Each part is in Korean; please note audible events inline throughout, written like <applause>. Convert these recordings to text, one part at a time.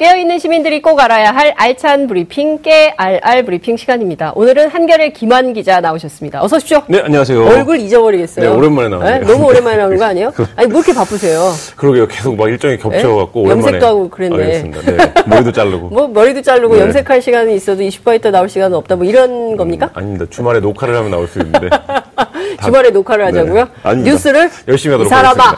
깨어있는 시민들이 꼭 알아야 할 알찬 브리핑, 깨알알 브리핑 시간입니다. 오늘은 한겨레 김완 기자 나오셨습니다. 어서 오십시오. 네, 안녕하세요. 얼굴 잊어버리겠어요. 네, 오랜만에 나오네요. 너무 오랜만에 나오는 거 <laughs> 아니에요? 아니, 뭐 이렇게 바쁘세요? 그러게요. 계속 막 일정이 겹쳐갖고 오랜만에. 염색도 하고 그랬네. 알겠습니다. 네, 머리도 자르고. <laughs> 뭐 머리도 자르고 네. 염색할 시간이 있어도 20분 있다 나올 시간은 없다 뭐 이런 겁니까? 아닙니다. 주말에 녹화를 하면 나올 수 있는데. <laughs> 주말에 녹화를 하자고요? 네. 아닙니다. 뉴스를 열심히 하도록 이 사람아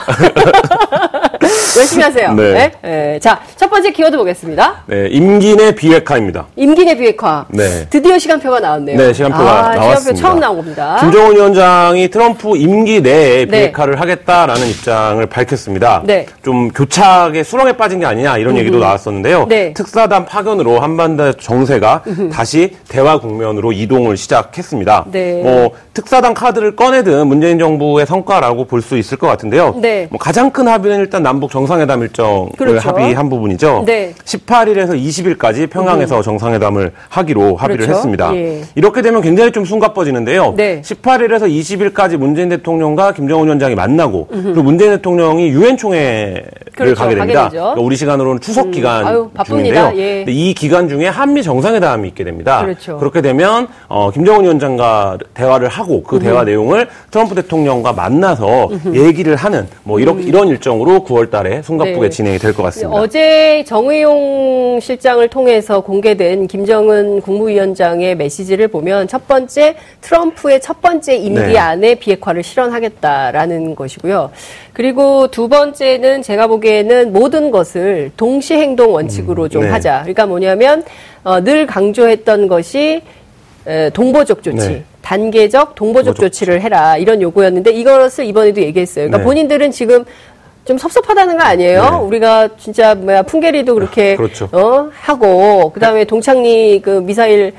<laughs> 열심히 하세요. 네. 네. 네. 자, 첫 번째 키워드 보겠습니다. 네, 임기내 비핵화입니다. 임기내 비핵화. 네. 드디어 시간표가 나왔네요. 네, 시간표가 아, 나왔습니다. 시간표 처음 나온 겁니다. 김정은 위원장이 트럼프 임기 내에 네. 비핵화를 하겠다라는 입장을 밝혔습니다. 네. 좀 교착의 수렁에 빠진 게 아니냐 이런 얘기도 나왔었는데요. 네. 특사단 파견으로 한반도 정세가 다시 대화 국면으로 이동을 시작했습니다. 네. 뭐 특사단 카드를 꺼내든 문재인 정부의 성과라고 볼 수 있을 것 같은데요. 네. 뭐 가장 큰 합의는 일단 남북 정상회담 일정을 그렇죠. 합의한 부분이죠. 네. 18일에서 20일까지 평양에서 정상회담을 하기로 합의를 그렇죠. 했습니다. 예. 이렇게 되면 굉장히 좀 숨가빠지는데요. 네. 18일에서 20일까지 문재인 대통령과 김정은 위원장이 만나고 그리고 문재인 대통령이 유엔 총회를 그렇죠. 가게 됩니다. 그러니까 우리 시간으로는 추석 기간 아유. 중인데요. 예. 이 기간 중에 한미 정상회담이 있게 됩니다. 그렇죠. 렇게 되면 어, 김정은 위원장과 대화를 하고 그 대화 내용을 트럼프 대통령과 만나서 얘기를 하는 뭐 이런 이런 일정으로 9월 달에 숨가쁘게 네. 진행이 될 것 같습니다. 어제 정의용 실장을 통해서 공개된 김정은 국무위원장의 메시지를 보면 첫 번째 트럼프의 첫 번째 임기 네. 안에 비핵화를 실현하겠다라는 것이고요. 그리고 두 번째는 제가 보기에는 모든 것을 동시 행동 원칙으로 좀 네. 하자. 그러니까 뭐냐면 어, 늘 강조했던 것이 에, 동보적 조치. 네. 단계적 동보적 동보적 조치를 해라 이런 요구였는데 이것을 이번에도 얘기했어요. 그러니까 네. 본인들은 지금 좀 섭섭하다는 거 아니에요? 네. 우리가 진짜 뭐야 풍계리도 그렇게 그렇죠. 어 하고 그다음에 동창리 그 미사일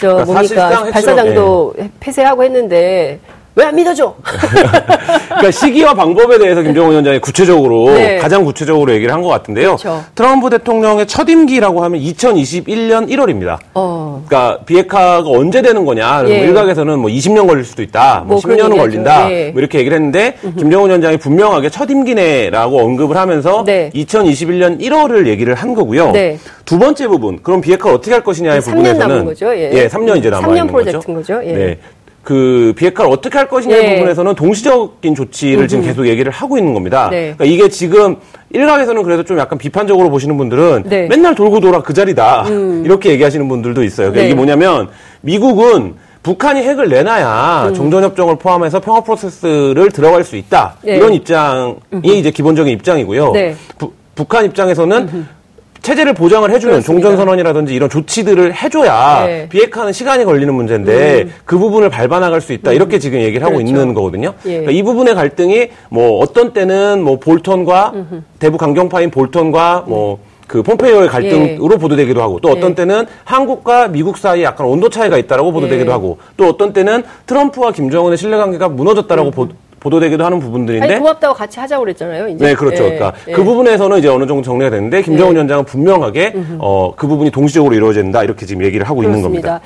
저 그러니까 뭡니까 발사장도 폐쇄하고 했는데 왜 안 믿어줘? <laughs> 그러니까 시기와 방법에 대해서 김정은 위원장이 구체적으로 네. 가장 구체적으로 얘기를 한 것 같은데요. 그렇죠. 트럼프 대통령의 첫 임기라고 하면 2021년 1월입니다. 어. 그러니까 비핵화가 언제 되는 거냐? 예. 일각에서는 뭐 20년 걸릴 수도 있다, 뭐, 뭐 그런 10년은 얘기하죠. 걸린다, 예. 뭐 이렇게 얘기를 했는데 김정은 위원장이 분명하게 첫 임기내라고 언급을 하면서 네. 2021년 1월을 얘기를 한 거고요. 네. 두 번째 부분, 그럼 비핵화를 어떻게 할 것이냐의 3년 부분에서는 남은 거죠. 예. 3년 이제 남아 3년 있는 프로젝트인 거죠. 예. 네. 그 비핵화를 어떻게 할 것이냐의 예. 부분에서는 동시적인 조치를 지금 계속 얘기를 하고 있는 겁니다. 네. 그러니까 이게 지금 일각에서는 그래도 좀 약간 비판적으로 보시는 분들은 네. 음. 맨날 돌고 돌아 그 자리다 <laughs> 이렇게 얘기하시는 분들도 있어요. 그러니까 네. 이게 뭐냐면 미국은 북한이 핵을 내놔야 정전협정을 포함해서 평화 프로세스를 들어갈 수 있다 네. 이런 입장이 이제 기본적인 입장이고요. 네. 부- 북한 입장에서는 체제를 보장을 해주는 그렇습니다. 종전선언이라든지 이런 조치들을 해줘야 네. 비핵화는 시간이 걸리는 문제인데 그 부분을 밟아나갈 수 있다 이렇게 지금 얘기를 하고 그렇죠. 있는 거거든요. 예. 그러니까 이 부분의 갈등이 뭐 어떤 때는 뭐 볼턴과 대북 강경파인 볼턴과 뭐 그 폼페이오의 갈등으로 보도되기도 하고 또 어떤 예. 때는 한국과 미국 사이에 약간 온도 차이가 있다라고 보도되기도 예. 하고 또 어떤 때는 트럼프와 김정은의 신뢰관계가 무너졌다라고 보, 보도되기도 하는 부분들인데 아니 고맙다고 같이 하자고 그랬잖아요. 이제. 네, 그렇죠. 예, 그러니까 예. 그 부분에서는 이제 어느 정도 정리가 됐는데 김정은 위원장은 분명하게 어, 그 부분이 동시적으로 이루어진다 이렇게 지금 얘기를 하고 있는 겁니다.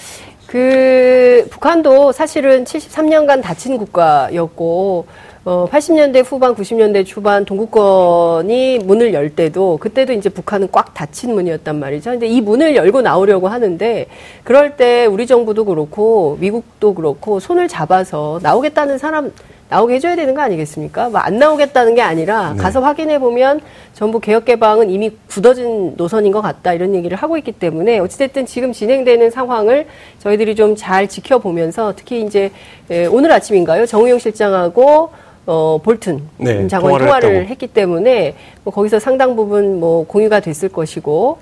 그 북한도 사실은 73년간 닫힌 국가였고 어 80년대 후반 90년대 초반 동구권이 문을 열 때도 그때도 이제 북한은 꽉 닫힌 문이었단 말이죠. 근데 이 문을 열고 나오려고 하는데 그럴 때 우리 정부도 그렇고 미국도 그렇고 손을 잡아서 나오겠다는 사람 나오게 해줘야 되는 거 아니겠습니까? 뭐 안 나오겠다는 게 아니라 네. 가서 확인해 보면 정부 개혁 개방은 이미 굳어진 노선인 것 같다 이런 얘기를 하고 있기 때문에 어찌됐든 지금 진행되는 상황을 저희들이 좀 잘 지켜보면서 특히 이제 에, 오늘 아침인가요 정우영 실장하고 어, 볼튼 네, 장관이 통화를 통화를. 했기 때문에 뭐 거기서 상당 부분 뭐 공유가 됐을 것이고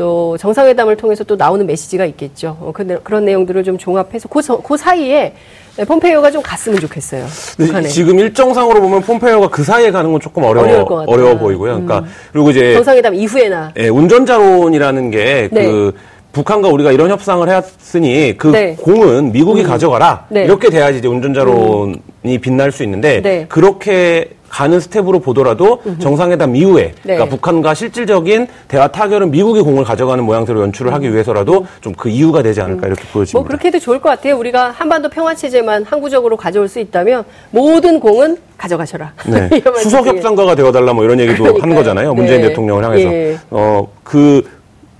또 정상회담을 통해서 또 나오는 메시지가 있겠죠. 어, 그, 그런 내용들을 좀 종합해서 그, 저- 그 사이에 폼페이오가 좀 갔으면 좋겠어요. 북한에. 지금 일정상으로 보면 폼페이오가 그 사이에 가는 건 조금 어려워. 어려워 보이고요. 그러니까 그리고 이제 정상회담 이후에나 예, 운전자론이라는 게그 네. 북한과 우리가 이런 협상을 했으니 그 네. 공은 미국이 가져가라 네. 이렇게 돼야지 이제 운전자론이 빛날 수 있는데 네. 그렇게 가는 스텝으로 보더라도 정상회담 이후에 네. 그러니까 북한과 실질적인 대화 타결은 미국이 공을 가져가는 모양새로 연출을 하기 위해서라도 좀 그 이후가 되지 않을까 이렇게 보여집니다. 뭐 그렇게 해도 좋을 것 같아요. 우리가 한반도 평화 체제만 항구적으로 가져올 수 있다면 모든 공은 가져가셔라. 네. <laughs> 수석. 협상가가 되어달라 뭐 이런 얘기도 그러니까요. 한 거잖아요. 문재인 네. 대통령을 향해서. 예. 어, 그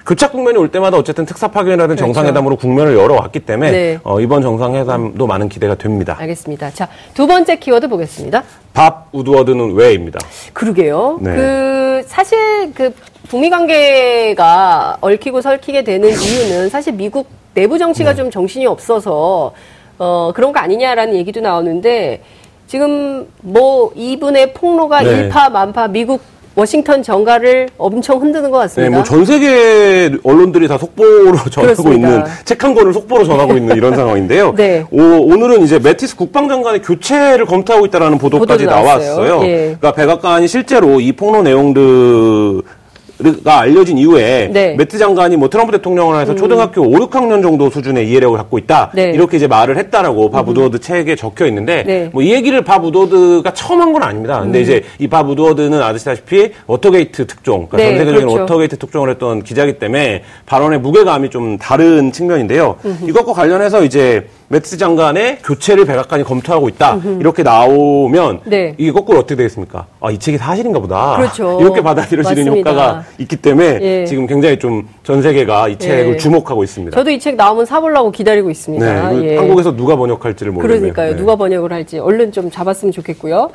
교착 국면이 올 때마다 어쨌든 특사 파견이라든 그렇죠. 정상회담으로 국면을 열어왔기 때문에 네. 어, 이번 정상회담도 많은 기대가 됩니다. 알겠습니다. 자, 두 번째 키워드 보겠습니다. 밥 우드워드는 왜입니다. 그러게요. 네. 그 사실 그 북미 관계가 얽히고 설키게 되는 이유는 사실 미국 내부 정치가 네. 좀 정신이 없어서 어 그런 거 아니냐라는 얘기도 나오는데 지금 뭐 이분의 폭로가 네. 일파만파 미국 워싱턴 정가를 엄청 흔드는 것 네, 같습니다. 뭐전 세계 언론들이 다 속보로 <laughs> 전하고 그렇습니다. 있는 책 한 권을 속보로 전하고 있는 이런 상황인데요. 네. 오, 오늘은 이제 매티스 국방장관의 교체를 검토하고 있다라는 보도까지 나왔어요. 나왔어요. 예. 그러니까 백악관이 실제로 이 폭로 내용들 가 알려진 이후에 네. 음. 매티스 장관이 뭐 트럼프 대통령을 해서 초등학교 5, 6학년 정도 수준의 이해력을 갖고 있다 네. 이렇게 이제 말을 했다라고 밥 우드워드 책에 적혀 있는데 네. 음. 뭐이 얘기를 밥 우드워드가 처음 한 건 아닙니다. 근데 이제 이밥 우드워드는 아시다시피 워터게이트 특종, 그러니까 네, 전 세계적인 그렇죠. 워터게이트 특종을 했던 기자이기 때문에 발언의 무게감이 좀 다른 측면인데요. 이것과 관련해서 이제 매티스 장관의 교체를 백악관이 검토하고 있다 이렇게 나오면 네. 이게 거꾸로 어떻게 되겠습니까? 아 이 책이 사실인가 보다. 그렇죠. 이렇게 받아들여지는 맞습니다. 효과가 있기 때문에 예. 지금 굉장히 좀 전 세계가 이 책을 예. 주목하고 있습니다. 저도 이 책 나오면 사보려고 기다리고 네, 있습니다. 이거 예. 한국에서 누가 번역할지를 모르겠네요. 그러니까요. 네. 누가 번역을 할지 얼른 좀 잡았으면 좋겠고요.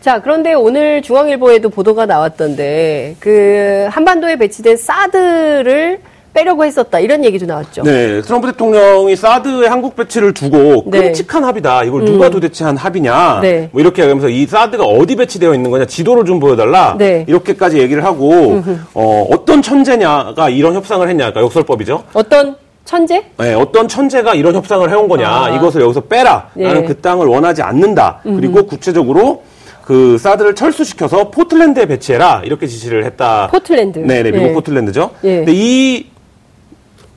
자, 그런데 오늘 중앙일보에도 보도가 나왔던데 그 한반도에 배치된 사드를 빼려고 했었다 이런 얘기도 나왔죠. 네, 트럼프 대통령이 사드의 한국 배치를 두고 네. 음. 끔찍한 합의다. 이걸 누가 도대체 한 합의냐. 네. 뭐 이렇게 하면서 이 사드가 어디 배치되어 있는 거냐. 지도를 좀 보여달라. 네. 이렇게까지 얘기를 하고 어, 어떤 천재냐가 이런 협상을 했냐. 그러니까 역설법이죠. 어떤 천재? 네, 어떤 천재가 이런 협상을 해온 거냐. 아. 이것을 여기서 빼라. 예. 나는 그 땅을 원하지 않는다. 그리고 구체적으로 그 사드를 철수시켜서 포틀랜드에 배치해라. 이렇게 지시를 했다. 포틀랜드. 네, 네, 미국 예. 포틀랜드죠. 예. 근데 이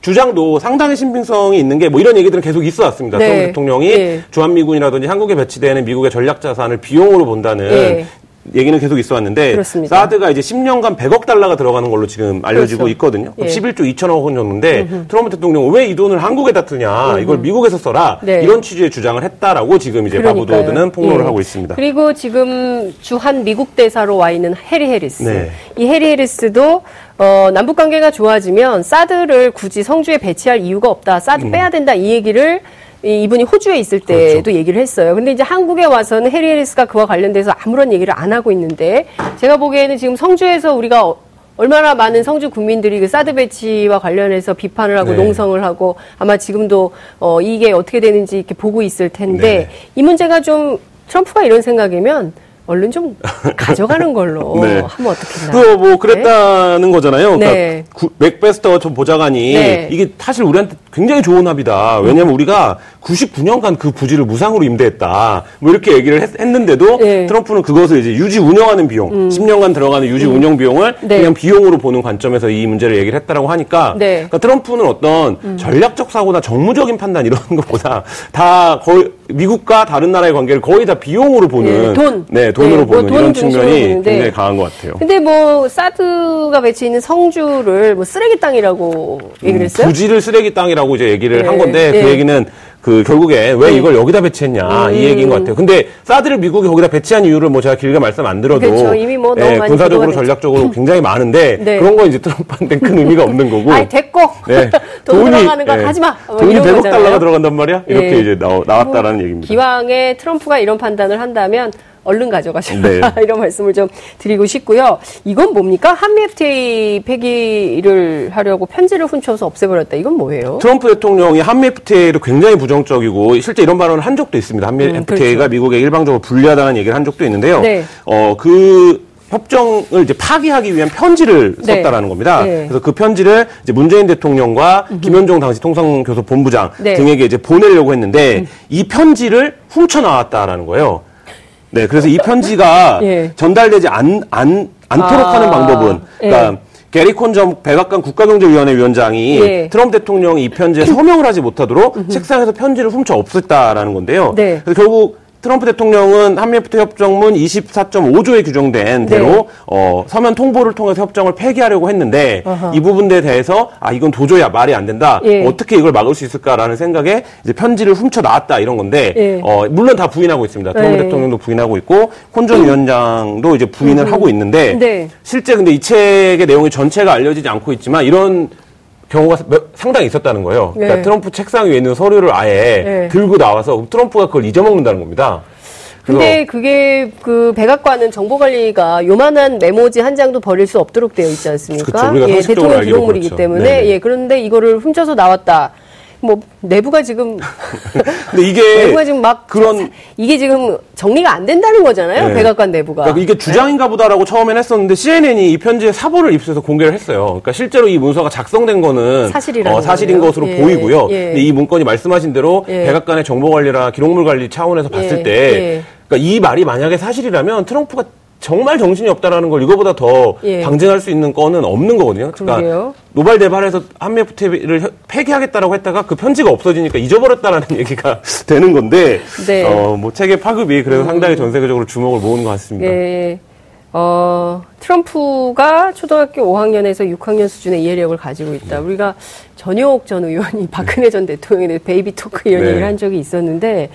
주장도 상당히 신빙성이 있는 게 뭐 이런 얘기들은 계속 있어 왔습니다. 네. 트럼프 대통령이 예. 주한미군이라든지 한국에 배치되는 미국의 전략 자산을 비용으로 본다는 예. 얘기는 계속 있어 왔는데 그렇습니다. 사드가 이제 10년간 100억 달러가 들어가는 걸로 지금 알려지고 그렇죠. 있거든요. 예. 11조 2천억 원 정도인데 트럼프 대통령 은 왜 이 돈을 한국에다 쓰냐? 이걸 미국에서 써라. 네. 이런 취지의 주장을 했다라고 지금 이제 그러니까요. 밥 우드워드는 폭로를 예. 하고 있습니다. 그리고 지금 주한 미국 대사로 와 있는 해리 해리스. 네. 이 해리 해리스도 어, 남북 관계가 좋아지면 사드를 굳이 성주에 배치할 이유가 없다. 사드 음. 빼야 된다. 이 얘기를 이- 이분이 호주에 있을 때도 그렇죠. 얘기를 했어요. 근데 이제 한국에 와서는 해리 해리스가 그와 관련돼서 아무런 얘기를 안 하고 있는데 제가 보기에는 지금 성주에서 우리가 어- 얼마나 많은 성주 국민들이 그 사드 배치와 관련해서 비판을 하고 네. 농성을 하고 아마 지금도 어, 이게 어떻게 되는지 이렇게 보고 있을 텐데 네. 이 문제가 좀 트럼프가 이런 생각이면 얼른 좀 <laughs> 가져가는 걸로 <laughs> 네. 하면 어떻겠나. 그뭐 그랬다는 거잖아요. 그러니까 네. 구- 맥베스터 전 보좌관이 네. 이게 사실 우리한테 굉장히 좋은 합의다. 왜냐면 우리가 99년간 그 부지를 무상으로 임대했다. 뭐 이렇게 얘기를 했, 는데도 네. 음. 트럼프는 그것을 이제 유지 운영하는 비용, 10년간 들어가는 유지 운영 비용을 네. 그냥 비용으로 보는 관점에서 이 문제를 얘기를 했다라고 하니까 네. 음. 그러니까 트럼프는 어떤 전략적 사고나 정무적인 판단 이런 <laughs> 것보다 다 거의 미국과 다른 나라의 관계를 거의 다 비용으로 보는 예, 돈. 네, 돈으로 네, 뭐 보는 돈 이런 측면이 보는데. 굉장히 강한 것 같아요. 근데 뭐 사드가 배치 있는 성주를 뭐 쓰레기 땅이라고 얘기를 했어요? 부지를 쓰레기 땅이라고 이제 얘기를 네, 한 건데 네. 그 얘기는 그 결국에 왜 이걸 여기다 배치했냐 음. 이 얘기인 것 같아요. 근데 사드를 미국이 거기다 배치한 이유를 뭐 제가 길게 말씀 안 드려도 그렇죠. 이미 뭐 너무 많이 군사적으로. 전략적으로 굉장히 많은데 <laughs> 네. 그런 건 이제 트럼프한테 큰 의미가 없는 거고. 아이 됐고 <laughs> 네. 돈 들어가는 거 예. 하지 마. 뭐 돈이 이런 100억 거잖아요. 달러가 들어간단 말이야. 이렇게 예. 이제 나왔, 나왔다라는 얘기입니다. 기왕에 트럼프가 이런 판단을 한다면 얼른 가져가셔라 네. <laughs> 이런 말씀을 좀 드리고 싶고요. 이건 뭡니까? 한미 FTA 폐기를 하려고 편지를 훔쳐서 없애버렸다. 이건 뭐예요? 트럼프 대통령이 한미 FTA를 굉장히 부정적이고 실제 이런 발언을 한 적도 있습니다. 한미 음, FTA가 그렇죠. 미국에 일방적으로 불리하다는 얘기를 한 적도 있는데요. 네. 어, 그 협정을 이제 파기하기 위한 편지를 네. 썼다라는 겁니다. 네. 그래서 그 편지를 이제 문재인 대통령과 김현종 당시 통상교섭 본부장 네. 음. 등에게 이제 보내려고 했는데 이 편지를 훔쳐 나왔다라는 거예요. 네, 그래서 이 편지가 <laughs> 예. 전달되지 않, 않, 않도록 아, 하는 방법은 그러니까 예. 게리콘 전 백악관 국가경제위원회 위원장이 예. 트럼프 대통령이 이 편지에 <laughs> 서명을 하지 못하도록 책상에서 편지를 훔쳐 없앴다라는 건데요. 네. 그래서 결국 트럼프 대통령은 한미 FTA 협정문 24.5조에 규정된 대로 네. 어, 서면 통보를 통해서 협정을 폐기하려고 했는데 이 부분에 대해서 아 이건 도저히 말이 안 된다. 예. 어떻게 이걸 막을 수 있을까라는 생각에 이제 편지를 훔쳐 나왔다 이런 건데 예. 어, 물론 다 부인하고 있습니다. 트럼프 네. 대통령도 부인하고 있고 콘전 위원장도 이제 부인을 하고 있는데 네. 실제 근데 이 책의 내용이 전체가 알려지지 않고 있지만 이런 경우가 몇- 상당히 있었다는 거예요. 그러니까 네. 트럼프 책상 위에 있는 서류를 아예 네. 들고 나와서 트럼프가 그걸 잊어먹는다는 겁니다. 근데 그게 그 백악관은 정보관리가 요만한 메모지 한 장도 버릴 수 없도록 되어 있지 않습니까? 그쵸, 우리가 예, 대통령 기록물이기 그렇죠. 때문에 네네. 예 그런데 이거를 훔쳐서 나왔다. 뭐 내부가 지금 <laughs> 근데 이게 <laughs> 내부가 지금 막 그런 이게 지금 정리가 안 된다는 거잖아요. 네. 백악관 내부가. 그러니까 이게 주장인가 보다라고 처음엔 했었는데 CNN이 이 편지에 사보를 입수해서 공개를 했어요. 그러니까 실제로 이 문서가 작성된 거는 사실이라는 어, 사실인 거네요. 것으로 예, 보이고요. 예. 근데 이 문건이 말씀하신 대로 예. 백악관의 정보 관리나 기록물 관리 차원에서 봤을 예, 때 예. 그러니까 이 말이 만약에 사실이라면 트럼프가 정말 정신이 없다라는 걸 이거보다 더 예. 방증할 수 있는 건은 없는 거거든요. 그러니까 그러게요. 노발대발해서 한미 FTA를 폐기하겠다라고 했다가 그 편지가 없어지니까 잊어버렸다라는 <laughs> 얘기가 되는 건데 네. 어, 뭐 책의 파급이 그래서 상당히 전 세계적으로 주목을 모으는 것 같습니다. 예. 어, 트럼프가 초등학교 5학년에서 6학년 수준의 이해력을 가지고 있다. 네. 우리가 전여옥 전 의원이 <laughs> 박근혜 전 대통령에 대해 baby talk 이런 네. 얘기를 한 적이 있었는데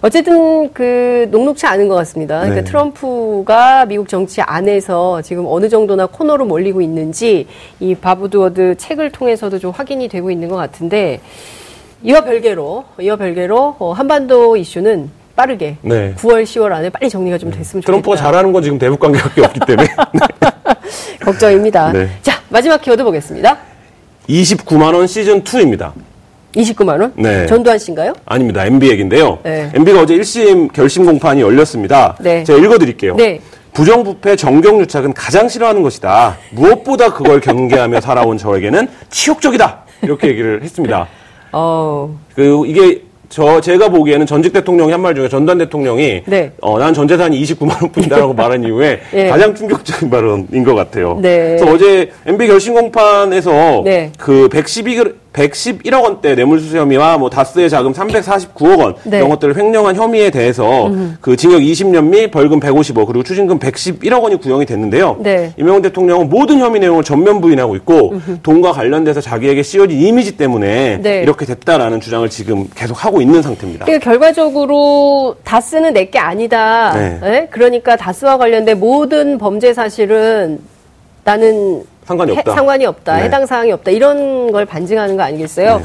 어쨌든 그 녹록치 않은 것 같습니다. 그러니까 네. 트럼프가 미국 정치 안에서 지금 어느 정도나 코너로 몰리고 있는지 이 바브드워드 책을 통해서도 좀 확인이 되고 있는 것 같은데 이와 별개로 이와 별개로 어, 한반도 이슈는 빠르게 네. 9월 10월 안에 빨리 정리가 좀 됐으면 좋겠다. 트럼프가 잘하는 건 지금 대북 관계밖에 없기 때문에 <laughs> 걱정입니다. 네. 자, 마지막 키워드 보겠습니다. 29만 원 시즌 2입니다. 29만 원? 네. 전두환 씨인가요? 아닙니다. MB 얘기인데요. 네. MB가 어제 1심 결심 공판이 열렸습니다. 네. 제가 읽어드릴게요. 네. 부정부패 정경유착은 가장 싫어하는 것이다. 무엇보다 그걸 경계하며 <laughs> 살아온 저에게는 치욕적이다. 이렇게 얘기를 했습니다. <laughs> 어, 그 이게 저 제가 보기에는 전직 대통령이 한 말 중에 전두환 대통령이 네. 어, 난 전 재산이 29만 원뿐이다라고 말한 이후에 <laughs> 예. 가장 충격적인 발언인 것 같아요. 네. 그래서 어제 MB 결심 공판에서 네. 그 112, 111억 원대 뇌물수수 혐의와 뭐 다스의 자금 349억 원 네. 이런 것들을 횡령한 혐의에 대해서 그 징역 20년 및 벌금 150억 그리고 추징금 111억 원이 구형이 됐는데요. 네. 이명훈 대통령은 모든 혐의 내용을 전면 부인하고 있고 돈과 관련돼서 자기에게 씌워진 이미지 때문에 네. 이렇게 됐다라는 주장을 지금 계속 하고 있는 상태입니다. 그러니까 결과적으로 다스는 내게 아니다. 네. 예? 그러니까 다스와 관련된 모든 범죄 사실은 나는 상관이 해- 없다. 상관이 없다. 네. 해당 사항이 없다. 이런 걸 반증하는 거 아니겠어요? 네.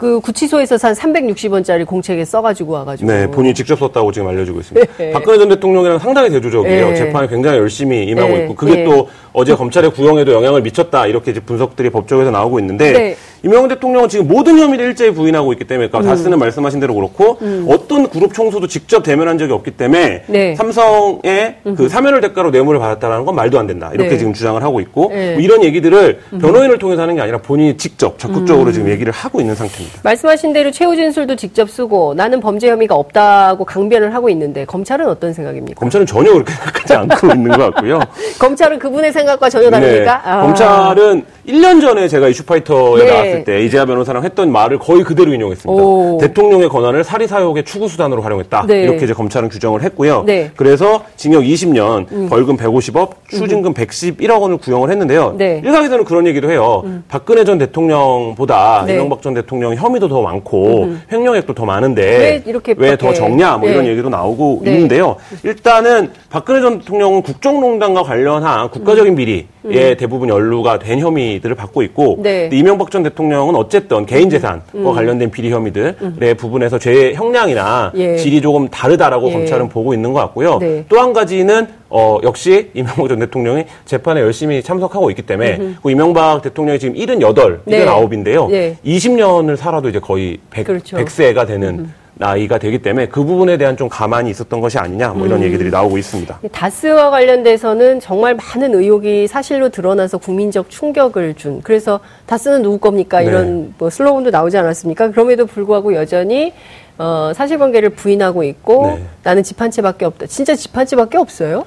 그 구치소에서 산 360원짜리 공책에 써가지고 와가지고. 네, 본인이 직접 썼다고 지금 알려지고 있습니다. 네. 박근혜 전 대통령이랑 상당히 대조적이에요. 네. 재판에 굉장히 열심히 임하고 네. 있고 그게 네. 또 어제 검찰의 구형에도 영향을 미쳤다 이렇게 이제 분석들이 법정에서 나오고 있는데 네. 이명훈 대통령은 지금 모든 혐의를 일제히 부인하고 있기 때문에 음. 그러니까 다스는 말씀하신 대로 그렇고 어떤 그룹 총수도 직접 대면한 적이 없기 때문에 네. 삼성의 그 사면을 대가로 뇌물을 받았다는 건 말도 안 된다 이렇게 네. 지금 주장을 하고 있고 네. 뭐 이런 얘기들을 변호인을 통해서 하는 게 아니라 본인이 직접 적극적으로 지금 얘기를 하고 있는 상태입니다. 말씀하신 대로 최후 진술도 직접 쓰고 나는 범죄 혐의가 없다고 강변을 하고 있는데 검찰은 어떤 생각입니까? 검찰은 전혀 그렇게 생각하지 않고 <laughs> 있는 것 같고요. 검찰은 그분의 생각과 전혀 다릅니까? 아. 네. 검찰은 1년 전에 제가 이슈파이터에 네. 나왔을 때 이재하 변호사랑 했던 말을 거의 그대로 인용했습니다. 오. 대통령의 권한을 사리사욕의 추구 수단으로 활용했다. 네. 이렇게 이제 검찰은 규정을 했고요. 네. 음. 그래서 징역 20년, 벌금 150억, 추징금 111억 원을 구형을 했는데요. 네. 일각에서는 그런 얘기도 해요. 박근혜 전 대통령보다 네. 이명박 전 대통령 혐의도 더 많고 횡령액도 더 많은데 왜 이렇게 왜더 적냐 뭐 이런 네. 얘기도 나오고 네. 있는데요. 일단은 박근혜 전 대통령은 국정농단과 관련한 국가적인 비리에 대부분 연루가 된 혐의들을 받고 있고 음. 네. 이명박 전 대통령은 어쨌든 개인 재산과 관련된 비리 혐의들의 부분에서 죄 형량이나 예. 질이 조금 다르다라고 예. 검찰은 보고 있는 것 같고요. 네. 또한 가지는 어, 역시 이명박 전 대통령이 재판에 열심히 참석하고 있기 때문에 그 이명박 대통령이 지금 78, 네. 79인데요. 네. 20년을 살아도 이제 거의 100, 그렇죠. 100세가 되는 나이가 되기 때문에 그 부분에 대한 좀 가만히 있었던 것이 아니냐 뭐 음. 이런 얘기들이 나오고 있습니다. 다스와 관련돼서는 정말 많은 의혹이 사실로 드러나서 국민적 충격을 준. 그래서 다스는 누구 겁니까? 네. 이런 뭐 슬로건도 나오지 않았습니까? 그럼에도 불구하고 여전히 어, 사실관계를 부인하고 있고 네. 나는 집 한 채밖에 없다. 진짜 집 한 채밖에 없어요?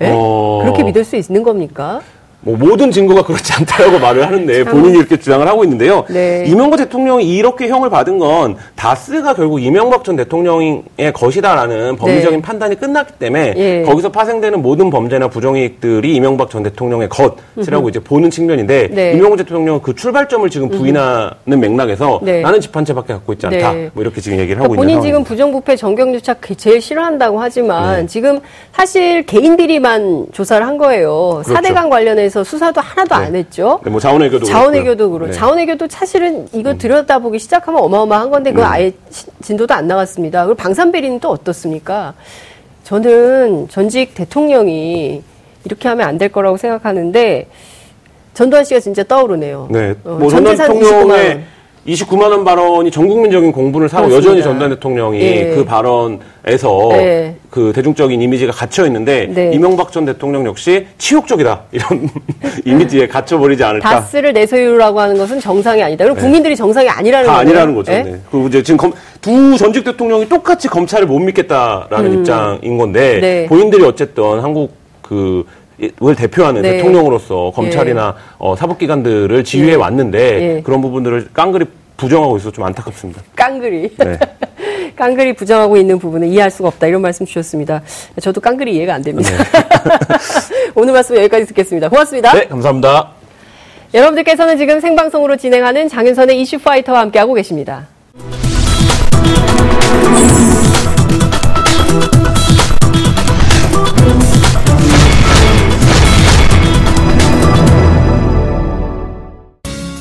예? 어. 그렇게 믿을 수 있는 겁니까? 뭐 모든 증거가 그렇지 않다라고 말을 하는데 참. 본인이 이렇게 주장을 하고 있는데요. 네. 이명박 대통령이 이렇게 형을 받은 건 다스가 결국 이명박 전 대통령의 것이다라는 법리적인 네. 판단이 끝났기 때문에 예. 거기서 파생되는 모든 범죄나 부정이익들이 이명박 전 대통령의 것이라고 이제 보는 측면인데 네. 이명박 대통령은 그 출발점을 지금 부인하는 맥락에서 네. 나는 집 한 채밖에 갖고 있지 않다. 네. 뭐 이렇게 지금 얘기를 하고 그러니까 있는 본인 지금. 부정부패 정경유착 제일 싫어한다고 하지만 네. 지금 사실 개인들이만 조사를 한 거예요. 그렇죠. 사대강 관련해 서 수사도 하나도 안 했죠. 네, 뭐 자원외교도 자원외교도. 그렇고 네. 자원외교도 사실은 이거 들여다보기 시작하면 어마어마한 건데 그거 네. 아예 시- 진도도 안 나갔습니다. 그리고 방산비리는 또 어떻습니까? 저는 전직 대통령이 이렇게 하면 안 될 거라고 생각하는데 전두환 씨가 진짜 떠오르네요. 네. 어, 뭐 전두환 전재산 29만 대통령의 원. 29만 원 발언이 전 국민적인 공분을 사고 그렇습니다. 여전히 전두환 대통령이 예. 그 발언에서 네. 그 대중적인 이미지가 갇혀 있는데 네. 이명박 전 대통령 역시 치욕적이다 이런 <laughs> 이미지에 갇혀 버리지 않을까. 다스를 내 소유라고 하는 것은 정상이 아니다. 그리고 국민들이 정상이 아니라는 다 거예요. 아니라는 거죠. 예? 네. 그리고 이제 지금 검- 두 전직 대통령이 똑같이 검찰을 못 믿겠다라는 입장인 건데 음. 네. 본인들이 어쨌든 한국 그 을 대표하는 네. 대통령으로서 검찰이나 어, 사법기관들을 지휘해 예. 왔는데 예. 그런 부분들을 깡그리 부정하고 있어서 좀 안타깝습니다. 깡그리. 네. <laughs> 깡그리 부정하고 있는 부분은 이해할 수가 없다. 이런 말씀 주셨습니다. 저도 깡그리 이해가 안 됩니다. <laughs> 오늘 말씀 여기까지 듣겠습니다. 고맙습니다. 네, 감사합니다. 여러분들께서는 지금 생방송으로 진행하는 장윤선의 이슈 파이터와 함께하고 계십니다.